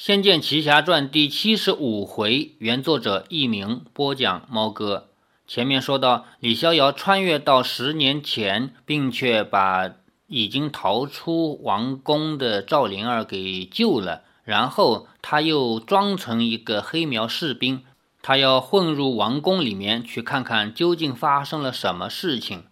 《仙剑奇侠传》第七十五回，原作者佚名，播讲猫哥。前面说到，李逍遥穿越到十年前，并且把已经逃出王宫的赵灵儿给救了，然后他又装成一个黑苗士兵，他要混入王宫里面去看看究竟发生了什么事情。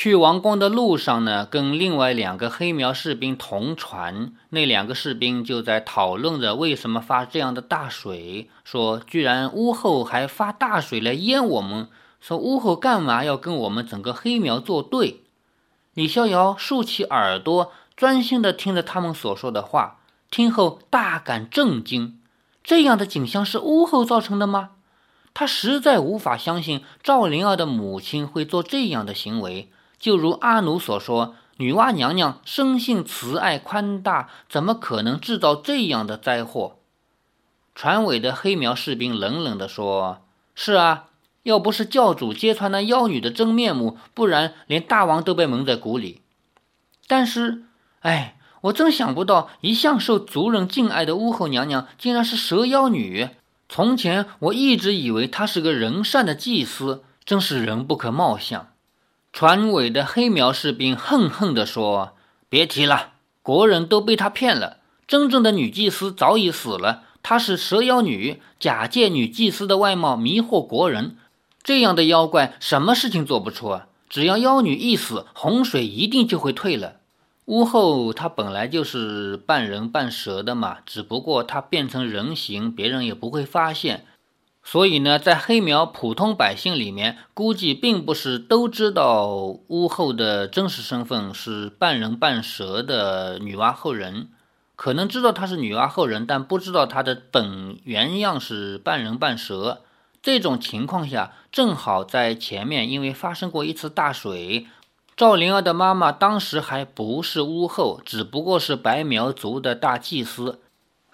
去王宫的路上呢，跟另外两个黑苗士兵同船。那两个士兵就在讨论着为什么发这样的大水，说居然屋后还发大水来淹我们，说屋后干嘛要跟我们整个黑苗作对？李逍遥竖起耳朵，专心地听着他们所说的话，听后大感震惊：这样的景象是屋后造成的吗？他实在无法相信赵灵儿的母亲会做这样的行为。就如阿奴所说，女娲娘娘生性慈爱宽大，怎么可能制造这样的灾祸？船尾的黑苗士兵冷冷地说：“是啊，要不是教主揭穿那妖女的真面目，不然连大王都被蒙在鼓里。但是，哎，我真想不到，一向受族人敬爱的巫后娘娘，竟然是蛇妖女。从前我一直以为她是个人善的祭司，真是人不可貌相。”船尾的黑苗士兵恨恨地说：“别提了，国人都被他骗了。真正的女祭司早已死了，她是蛇妖女，假借女祭司的外貌迷惑国人。这样的妖怪，什么事情做不出啊？只要妖女一死，洪水一定就会退了。巫后她本来就是半人半蛇的嘛，只不过她变成人形，别人也不会发现。”所以呢，在黑苗普通百姓里面，估计并不是都知道巫后的真实身份是半人半蛇的女娲后人，可能知道她是女娲后人，但不知道她的本原样是半人半蛇。这种情况下，正好在前面，因为发生过一次大水，赵灵儿的妈妈当时还不是巫后，只不过是白苗族的大祭司。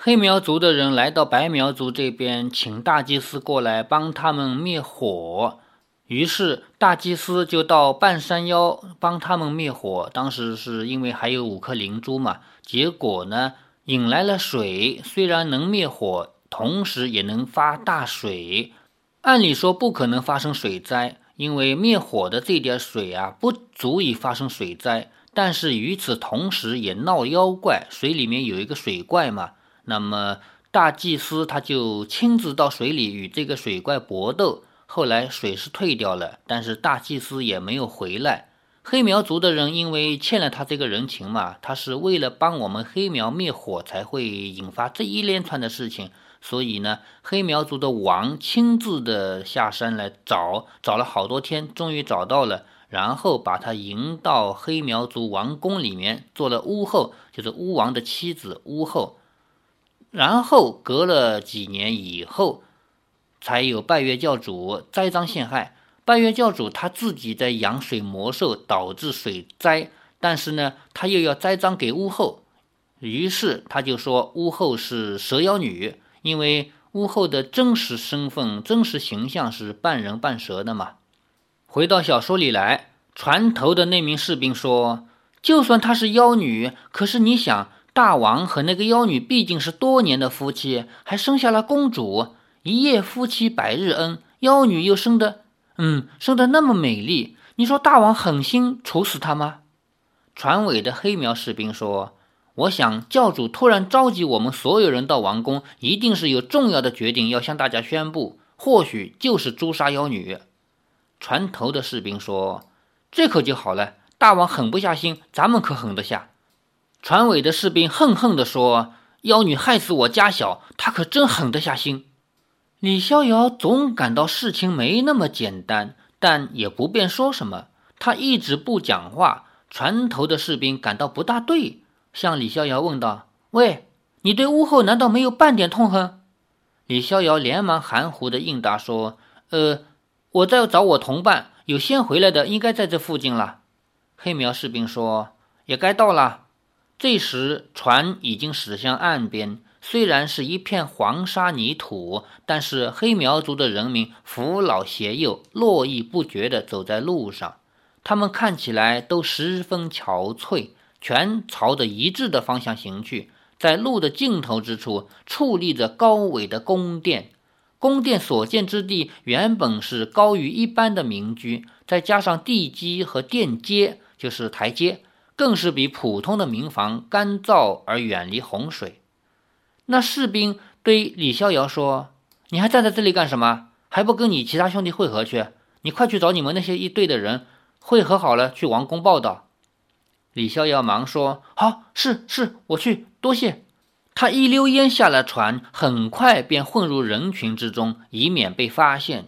黑苗族的人来到白苗族这边，请大祭司过来帮他们灭火。于是大祭司就到半山腰帮他们灭火。当时是因为还有五颗灵珠嘛，结果呢引来了水，虽然能灭火，同时也能发大水。按理说不可能发生水灾，因为灭火的这点水啊不足以发生水灾。但是与此同时也闹妖怪，水里面有一个水怪嘛。那么大祭司他就亲自到水里与这个水怪搏斗，后来水是退掉了，但是大祭司也没有回来。黑苗族的人因为欠了他这个人情嘛，他是为了帮我们黑苗灭火才会引发这一连串的事情，所以呢，黑苗族的王亲自的下山来找，找了好多天，终于找到了，然后把他迎到黑苗族王宫里面做了巫后，就是巫王的妻子巫后。然后隔了几年以后，才有拜月教主栽赃陷害。拜月教主他自己在养水魔兽，导致水灾，但是呢，他又要栽赃给巫后，于是他就说巫后是蛇妖女，因为巫后的真实身份、真实形象是半人半蛇的嘛。回到小说里来，船头的那名士兵说：“就算她是妖女，可是你想。”大王和那个妖女毕竟是多年的夫妻，还生下了公主，一夜夫妻百日恩。妖女又生的，嗯，生的那么美丽，你说大王狠心处死她吗？船尾的黑苗士兵说：“我想教主突然召集我们所有人到王宫，一定是有重要的决定要向大家宣布，或许就是诛杀妖女。”船头的士兵说：“这可就好了，大王狠不下心，咱们可狠得下。”船尾的士兵恨恨地说：“妖女害死我家小，他可真狠得下心。”李逍遥总感到事情没那么简单，但也不便说什么。他一直不讲话。船头的士兵感到不大对，向李逍遥问道：“喂，你对巫后难道没有半点痛恨？”李逍遥连忙含糊地应答说：“呃，我在找我同伴，有先回来的，应该在这附近了。”黑苗士兵说：“也该到了。”这时，船已经驶向岸边。虽然是一片黄沙泥土，但是黑苗族的人民扶老携幼，络绎不绝地走在路上。他们看起来都十分憔悴，全朝着一致的方向行去。在路的尽头之处矗立着高伟的宫殿。宫殿所建之地原本是高于一般的民居，再加上地基和殿阶，就是台阶，更是比普通的民房干燥而远离洪水。那士兵对李逍遥说：“你还站在这里干什么？还不跟你其他兄弟会合去？你快去找你们那些一队的人会合好了，去王宫报道。”李逍遥忙说：“好，是是，我去，多谢。”他一溜烟下了船，很快便混入人群之中，以免被发现。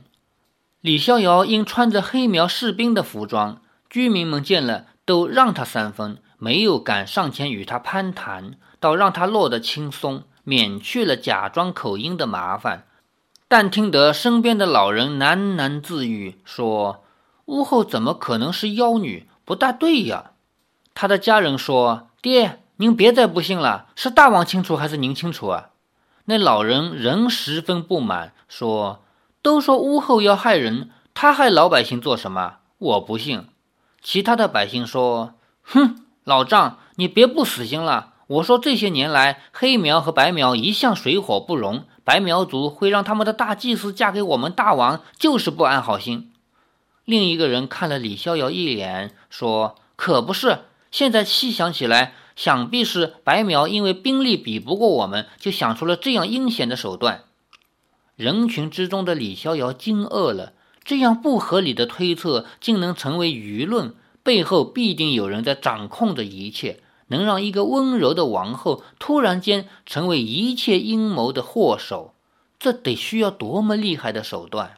李逍遥因穿着黑苗士兵的服装，居民们见了都让他三分，没有敢上前与他攀谈，倒让他落得轻松，免去了假装口音的麻烦。但听得身边的老人喃喃自语，说：“屋后怎么可能是妖女？不大对呀。”他的家人说：“爹。”您别再不信了，是大王清楚还是您清楚啊？那老人仍十分不满，说：“都说屋后要害人，他害老百姓做什么？我不信。”其他的百姓说：“哼，老丈，你别不死心了。我说这些年来，黑苗和白苗一向水火不容，白苗族会让他们的大祭司嫁给我们大王，就是不安好心。”另一个人看了李逍遥一眼，说：“可不是，现在细想起来。”想必是白苗因为兵力比不过我们，就想出了这样阴险的手段。人群之中的李逍遥惊愕了，这样不合理的推测竟能成为舆论，背后必定有人在掌控着一切，能让一个温柔的王后突然间成为一切阴谋的祸首，这得需要多么厉害的手段？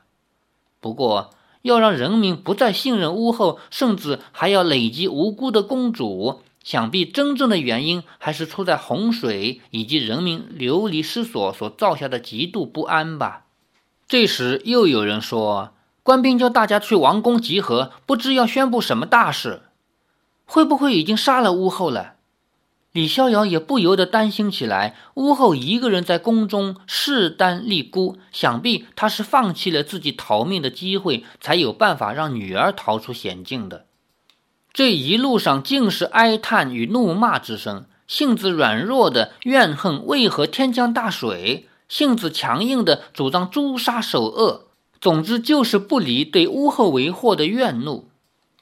不过，要让人民不再信任巫后，甚至还要累积无辜的公主。想必真正的原因还是出在洪水以及人民流离失所所造下的极度不安吧。这时又有人说，官兵叫大家去王宫集合，不知要宣布什么大事，会不会已经杀了巫后了？李逍遥也不由得担心起来。巫后一个人在宫中势单力孤，想必她是放弃了自己逃命的机会，才有办法让女儿逃出险境的。这一路上尽是哀叹与怒骂之声，性子软弱的怨恨为何天降大水，性子强硬的主张诛杀首恶，总之就是不离对巫后为祸的怨怒。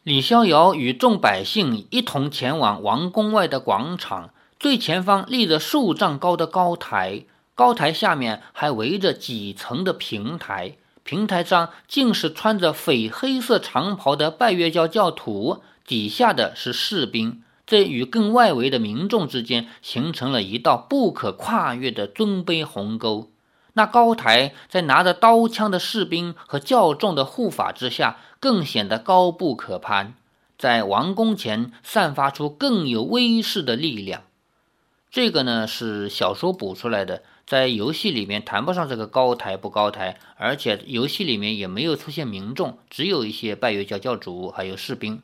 李逍遥与众百姓一同前往王宫外的广场，最前方立着数丈高的高台，高台下面还围着几层的平台，平台上竟是穿着绯黑色长袍的拜月教教徒。底下的是士兵，这与更外围的民众之间形成了一道不可跨越的尊卑鸿沟。那高台在拿着刀枪的士兵和较重的护法之下，更显得高不可攀，在王宫前散发出更有威势的力量。这个呢是小说补出来的，在游戏里面谈不上这个高台不高台，而且游戏里面也没有出现民众，只有一些拜月教教主还有士兵。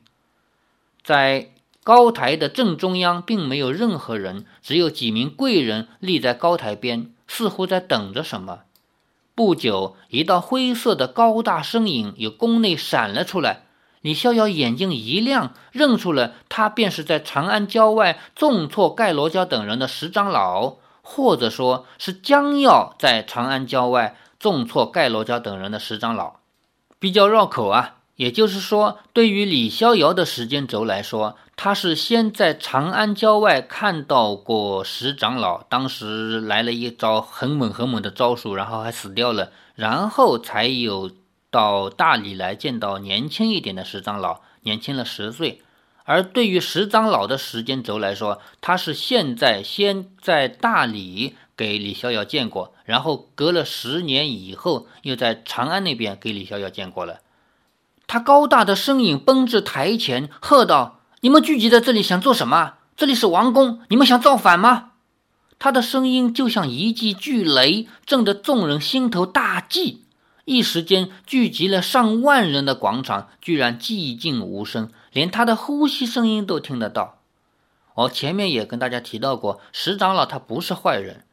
在高台的正中央，并没有任何人，只有几名贵人立在高台边，似乎在等着什么。不久，一道灰色的高大身影由宫内闪了出来。李逍遥眼睛一亮，认出了他便是在长安郊外重挫盖罗家等人的十长老，或者说是将要在长安郊外重挫盖罗家等人的十长老。比较绕口啊。也就是说，对于李逍遥的时间轴来说，他是先在长安郊外看到过石长老，当时来了一招很猛很猛的招数，然后还死掉了，然后才有到大理来见到年轻一点的石长老，年轻了十岁。而对于石长老的时间轴来说，他是现在先在大理给李逍遥见过，然后隔了十年以后，又在长安那边给李逍遥见过了。他高大的身影奔至台前，喝道：“你们聚集在这里想做什么？这里是王宫，你们想造反吗？”他的声音就像一记巨雷，震得众人心头大悸。一时间，聚集了上万人的广场居然寂静无声，连他的呼吸声音都听得到。我前面也跟大家提到过，石长老他不是坏人。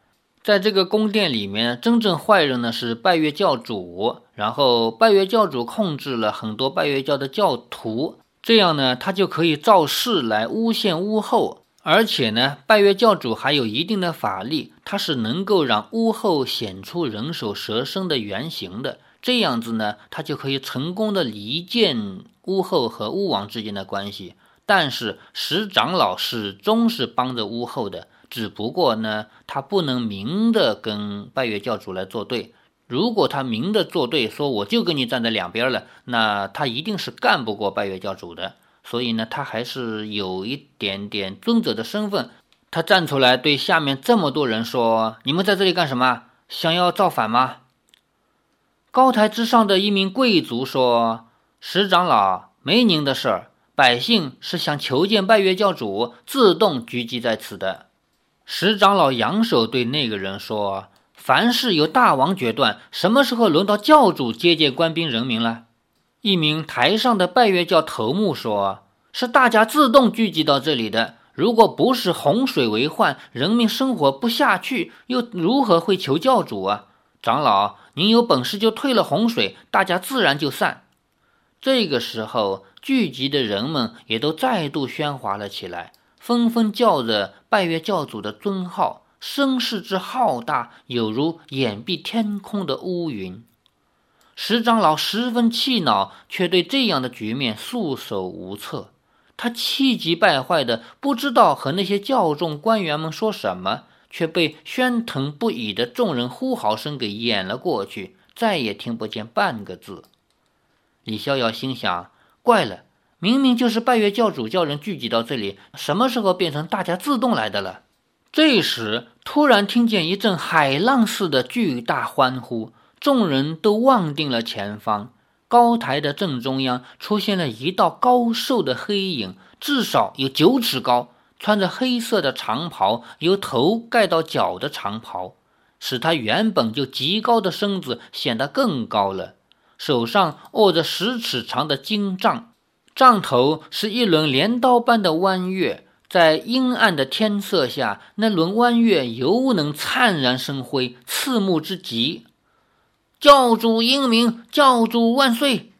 在这个宫殿里面，真正坏人呢是拜月教主，然后拜月教主控制了很多拜月教的教徒，这样呢，他就可以造势来诬陷巫后，而且呢，拜月教主还有一定的法力，他是能够让巫后显出人首蛇身的原形的。这样子呢，他就可以成功的离间巫后和巫王之间的关系。但是石长老始终是帮着巫后的，只不过呢，他不能明的跟拜月教主来作对。如果他明的作对，说我就跟你站在两边了，那他一定是干不过拜月教主的。所以呢，他还是有一点点尊者的身份。他站出来对下面这么多人说：“你们在这里干什么？想要造反吗？”高台之上的一名贵族说：“石长老，没您的事儿，百姓是想求见拜月教主，自动聚集在此的。”石长老扬手对那个人说：“凡事由大王决断，什么时候轮到教主接见官兵人民了？”一名台上的拜月教头目说：“是大家自动聚集到这里的。如果不是洪水为患，人民生活不下去，又如何会求教主啊？”长老。您有本事就退了洪水，大家自然就散。这个时候，聚集的人们也都再度喧哗了起来，纷纷叫着拜月教主的尊号，声势之浩大，有如掩蔽天空的乌云。石长老十分气恼，却对这样的局面束手无策。他气急败坏的，不知道和那些教众官员们说什么。却被喧腾不已的众人呼号声给掩了过去，再也听不见半个字。李逍遥心想：怪了，明明就是拜月教主叫人聚集到这里，什么时候变成大家自动来的了？这时，突然听见一阵海浪似的巨大欢呼，众人都望定了前方。高台的正中央出现了一道高瘦的黑影，至少有九尺高。穿着黑色的长袍，由头盖到脚的长袍，使他原本就极高的身子显得更高了。手上握着十尺长的金杖，杖头是一轮镰刀般的弯月，在阴暗的天色下，那轮弯月犹能灿然生辉，刺目之极。教主英明，教主万岁！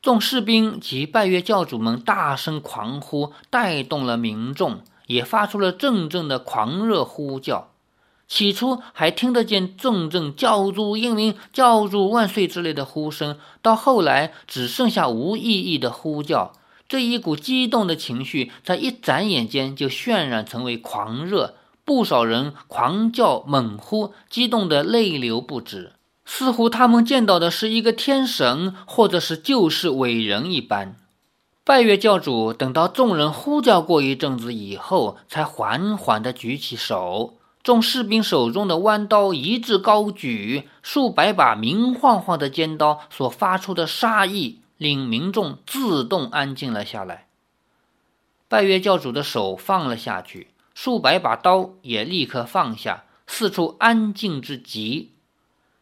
众士兵及拜月教主们大声狂呼，带动了民众。也发出了阵阵的狂热呼叫，起初还听得见阵阵“教主英明，教主万岁”之类的呼声，到后来只剩下无意义的呼叫。这一股激动的情绪在一眨眼间就渲染成为狂热，不少人狂叫猛呼，激动得泪流不止，似乎他们见到的是一个天神，或者是救世伟人一般。拜月教主等到众人呼叫过一阵子以后，才缓缓地举起手。众士兵手中的弯刀一致高举，数百把明晃晃的尖刀所发出的杀意，令民众自动安静了下来。拜月教主的手放了下去，数百把刀也立刻放下，四处安静至极。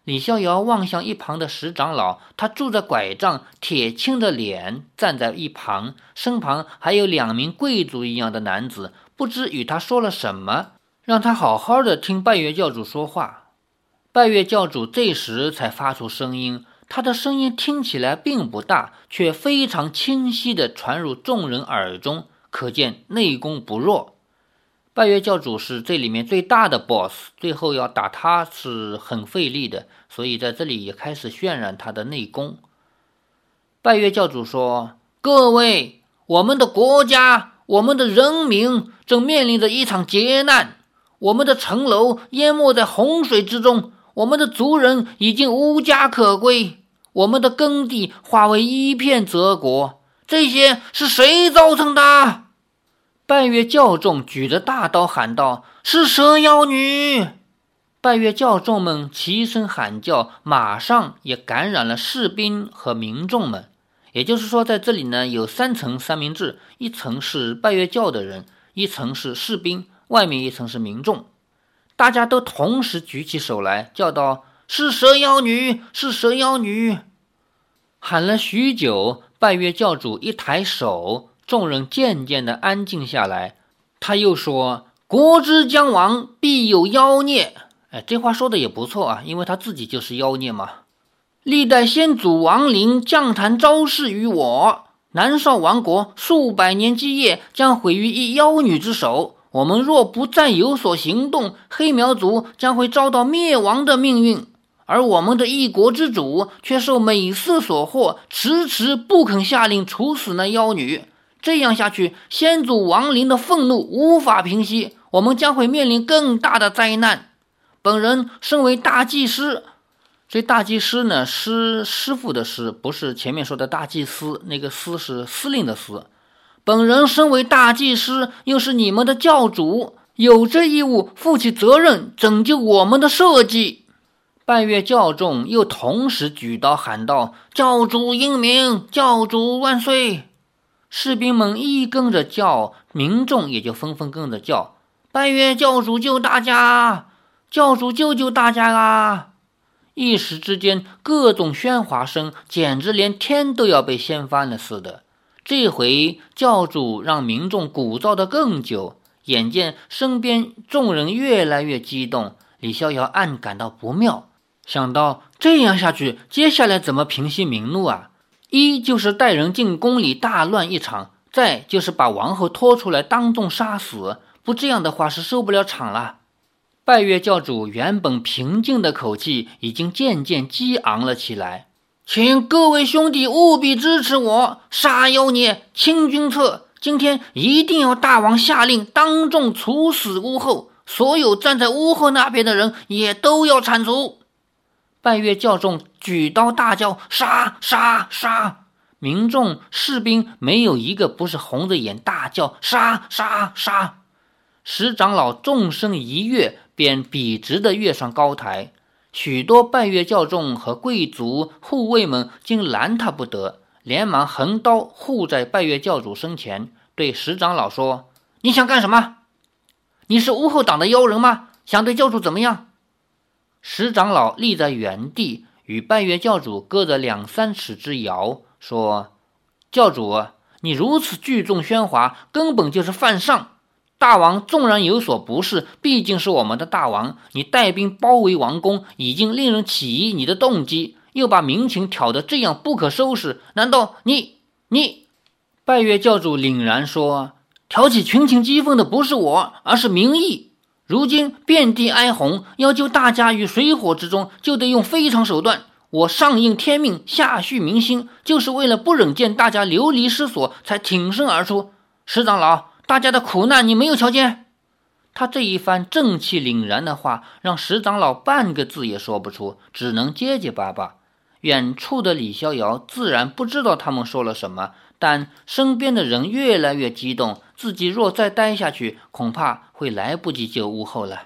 李逍遥望向一旁的石长老，他拄着拐杖，铁青着脸站在一旁，身旁还有两名贵族一样的男子，不知与他说了什么，让他好好的听拜月教主说话。拜月教主这时才发出声音，他的声音听起来并不大，却非常清晰地传入众人耳中，可见内功不弱。拜月教主是这里面最大的 boss，最后要打他是很费力的，所以在这里也开始渲染他的内功。拜月教主说：“各位，我们的国家，我们的人民正面临着一场劫难，我们的城楼淹没在洪水之中，我们的族人已经无家可归，我们的耕地化为一片泽国，这些是谁造成的？”拜月教众举着大刀喊道：“是蛇妖女！”拜月教众们齐声喊叫，马上也感染了士兵和民众们。也就是说，在这里呢，有三层三明治：一层是拜月教的人，一层是士兵，外面一层是民众。大家都同时举起手来，叫道：“是蛇妖女！是蛇妖女！”喊了许久，拜月教主一抬手。众人渐渐的安静下来，他又说：“国之将亡，必有妖孽。”哎，这话说的也不错啊，因为他自己就是妖孽嘛。历代先祖亡灵降坛昭示于我，南少王国数百年基业将毁于一妖女之手。我们若不再有所行动，黑苗族将会遭到灭亡的命运。而我们的一国之主却受美色所惑，迟迟不肯下令处死那妖女。这样下去，先祖亡灵的愤怒无法平息，我们将会面临更大的灾难。本人身为大祭司，这大祭司呢，师师傅的师，不是前面说的大祭司，那个司是司令的司。本人身为大祭司，又是你们的教主，有这义务负起责任，拯救我们的社稷。拜月教众又同时举刀喊道：“教主英明，教主万岁！”士兵们一跟着叫，民众也就纷纷跟着叫：“拜月教主救大家！教主救救大家啊！”一时之间，各种喧哗声简直连天都要被掀翻了似的。这回教主让民众鼓噪得更久，眼见身边众人越来越激动，李逍遥暗感到不妙，想到这样下去，接下来怎么平息民怒啊？一就是带人进宫里大乱一场，再就是把王后拖出来当众杀死，不这样的话是受不了场了。拜月教主原本平静的口气已经渐渐激昂了起来。请各位兄弟务必支持我，杀妖孽，清君侧。今天一定要大王下令，当众处死巫后，所有站在巫后那边的人也都要铲除。拜月教众举刀大叫：“杀杀杀！”民众士兵没有一个不是红着眼大叫：“杀杀杀！”石长老纵身一跃，便笔直的跃上高台。许多拜月教众和贵族护卫们竟拦他不得，连忙横刀护在拜月教主身前，对石长老说：“你想干什么？你是巫后党的妖人吗？想对教主怎么样？”石长老立在原地，与拜月教主隔着两三尺之遥，说：“教主，你如此聚众喧哗，根本就是犯上。”大王纵然有所不是，毕竟是我们的大王。你带兵包围王宫，已经令人起疑你的动机，又把民情挑得这样不可收拾，难道你你？拜月教主凛然说：“挑起群情激愤的不是我，而是民意。如今遍地哀鸿，要救大家于水火之中，就得用非常手段。我上应天命，下恤民心，就是为了不忍见大家流离失所，才挺身而出。石长老。”大家的苦难你没有瞧见？他这一番正气凛然的话，让石长老半个字也说不出，只能结结巴巴。远处的李逍遥自然不知道他们说了什么，但身边的人越来越激动，自己若再待下去，恐怕会来不及救屋后了。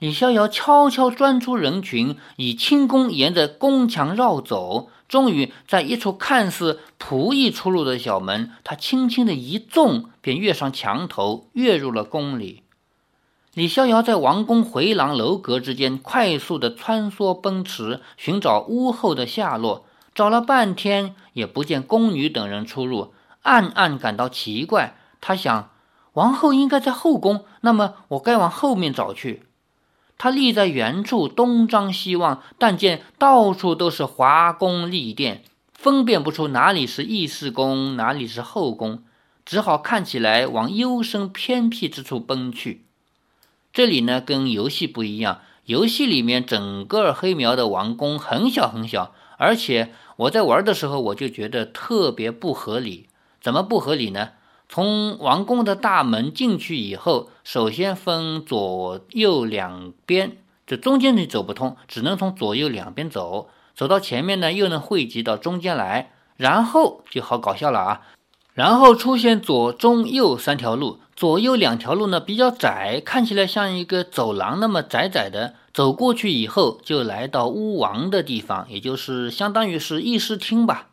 李逍遥悄悄钻出人群，以轻功沿着宫墙绕走。终于在一处看似仆役出入的小门，他轻轻的一纵，便跃上墙头，跃入了宫里。李逍遥在王宫回廊楼阁之间快速的穿梭奔驰，寻找屋后的下落。找了半天也不见宫女等人出入，暗暗感到奇怪。他想，王后应该在后宫，那么我该往后面找去。他立在原处，东张西望，但见到处都是华宫丽殿，分辨不出哪里是议事宫，哪里是后宫，只好看起来往幽深偏僻之处奔去。这里呢，跟游戏不一样，游戏里面整个黑苗的王宫很小很小，而且我在玩的时候，我就觉得特别不合理。怎么不合理呢？从王宫的大门进去以后，首先分左右两边，这中间你走不通，只能从左右两边走。走到前面呢，又能汇集到中间来，然后就好搞笑了啊！然后出现左中右三条路，左右两条路呢比较窄，看起来像一个走廊那么窄窄的。走过去以后，就来到巫王的地方，也就是相当于是议事厅吧。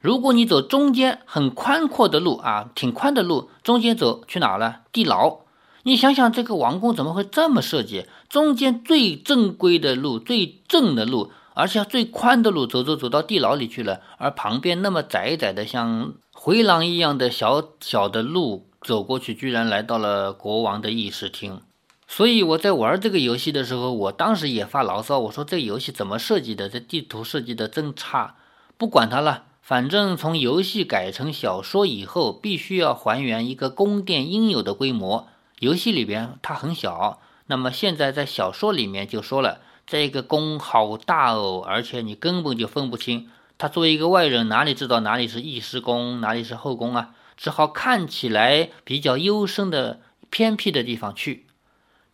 如果你走中间很宽阔的路啊，挺宽的路，中间走去哪了？地牢。你想想，这个王宫怎么会这么设计？中间最正规的路，最正的路，而且最宽的路，走走走到地牢里去了。而旁边那么窄窄的，像回廊一样的小小的路，走过去居然来到了国王的议事厅。所以我在玩这个游戏的时候，我当时也发牢骚，我说这游戏怎么设计的？这地图设计的真差。不管它了。反正从游戏改成小说以后，必须要还原一个宫殿应有的规模，游戏里边它很小，那么现在在小说里面就说了，这个宫好大哦，而且你根本就分不清。他作为一个外人，哪里知道哪里是义师宫，哪里是后宫啊？只好看起来比较幽深的偏僻的地方去。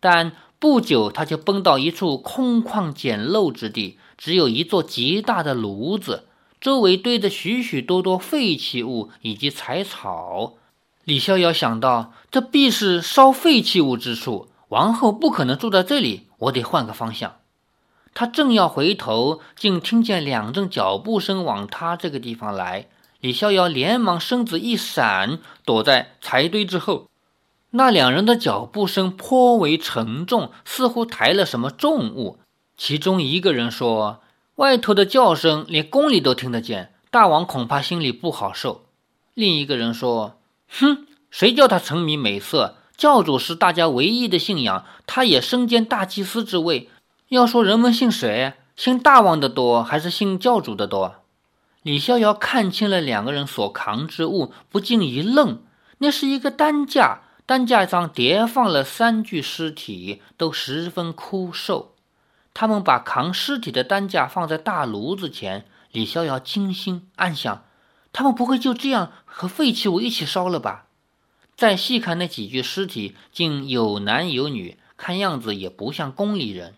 但不久，他就奔到一处空旷简陋之地，只有一座极大的炉子，周围堆着许许多多废弃物以及柴草。李逍遥想到，这必是烧废弃物之处，王后不可能住在这里，我得换个方向。他正要回头，竟听见两阵脚步声往他这个地方来。李逍遥连忙身子一闪，躲在柴堆之后。那两人的脚步声颇为沉重，似乎抬了什么重物。其中一个人说：“外头的叫声连宫里都听得见，大王恐怕心里不好受。”另一个人说：“哼，谁叫他沉迷美色？教主是大家唯一的信仰，他也身兼大祭司之位。”要说人们信谁，信大王的多，还是信教主的多？李逍遥看清了两个人所扛之物，不禁一愣。那是一个担架，担架上叠放了三具尸体，都十分枯瘦。他们把扛尸体的担架放在大炉子前，李逍遥惊心暗想：他们不会就这样和废弃物一起烧了吧？再细看那几具尸体，竟有男有女，看样子也不像宫里人。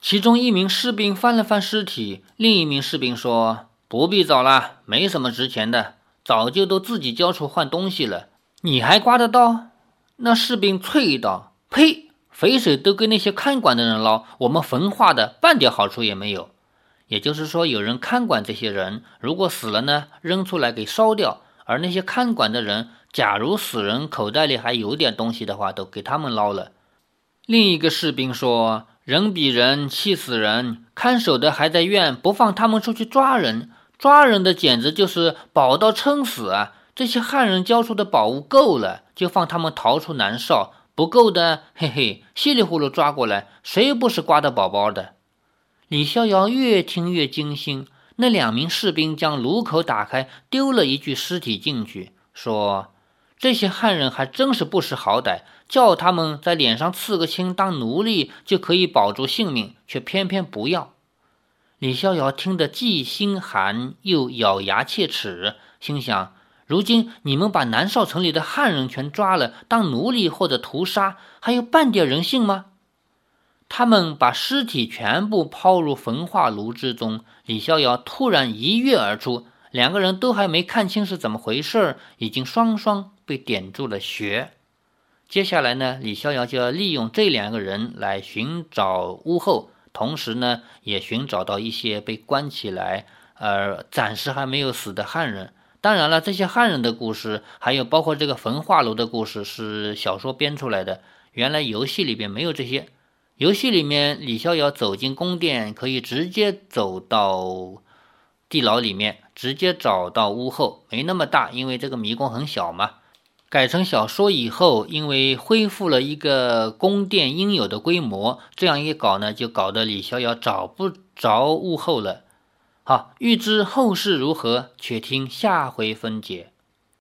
其中一名士兵翻了翻尸体，另一名士兵说：“不必找了，没什么值钱的，早就都自己交出换东西了。你还刮得到？”那士兵啐道：“呸！肥水都给那些看管的人捞，我们焚化的半点好处也没有。也就是说，有人看管这些人，如果死了呢，扔出来给烧掉；而那些看管的人，假如死人口袋里还有点东西的话，都给他们捞了。”另一个士兵说。人比人气死人，看守的还在怨不放他们出去抓人，抓人的简直就是宝刀撑死啊！这些汉人交出的宝物够了，就放他们逃出南邵；不够的，嘿嘿，稀里糊涂抓过来，谁不是刮的宝宝的？李逍遥越听越惊心。那两名士兵将炉口打开，丢了一具尸体进去，说。这些汉人还真是不识好歹，叫他们在脸上刺个青当奴隶就可以保住性命，却偏偏不要。李逍遥听得既心寒又咬牙切齿，心想：如今你们把南少城里的汉人全抓了当奴隶或者屠杀，还有半点人性吗？他们把尸体全部抛入焚化炉之中，李逍遥突然一跃而出，两个人都还没看清是怎么回事，已经双双。被点住了穴，接下来呢，李逍遥就要利用这两个人来寻找屋后，同时呢，也寻找到一些被关起来而暂时还没有死的汉人。当然了，这些汉人的故事，还有包括这个焚化炉的故事，是小说编出来的。原来游戏里边没有这些。游戏里面，李逍遥走进宫殿，可以直接走到地牢里面，直接找到屋后，没那么大，因为这个迷宫很小嘛。改成小说以后，因为恢复了一个宫殿应有的规模，这样一搞呢，就搞得李逍遥找不着屋后了。好，欲知后事如何，且听下回分解。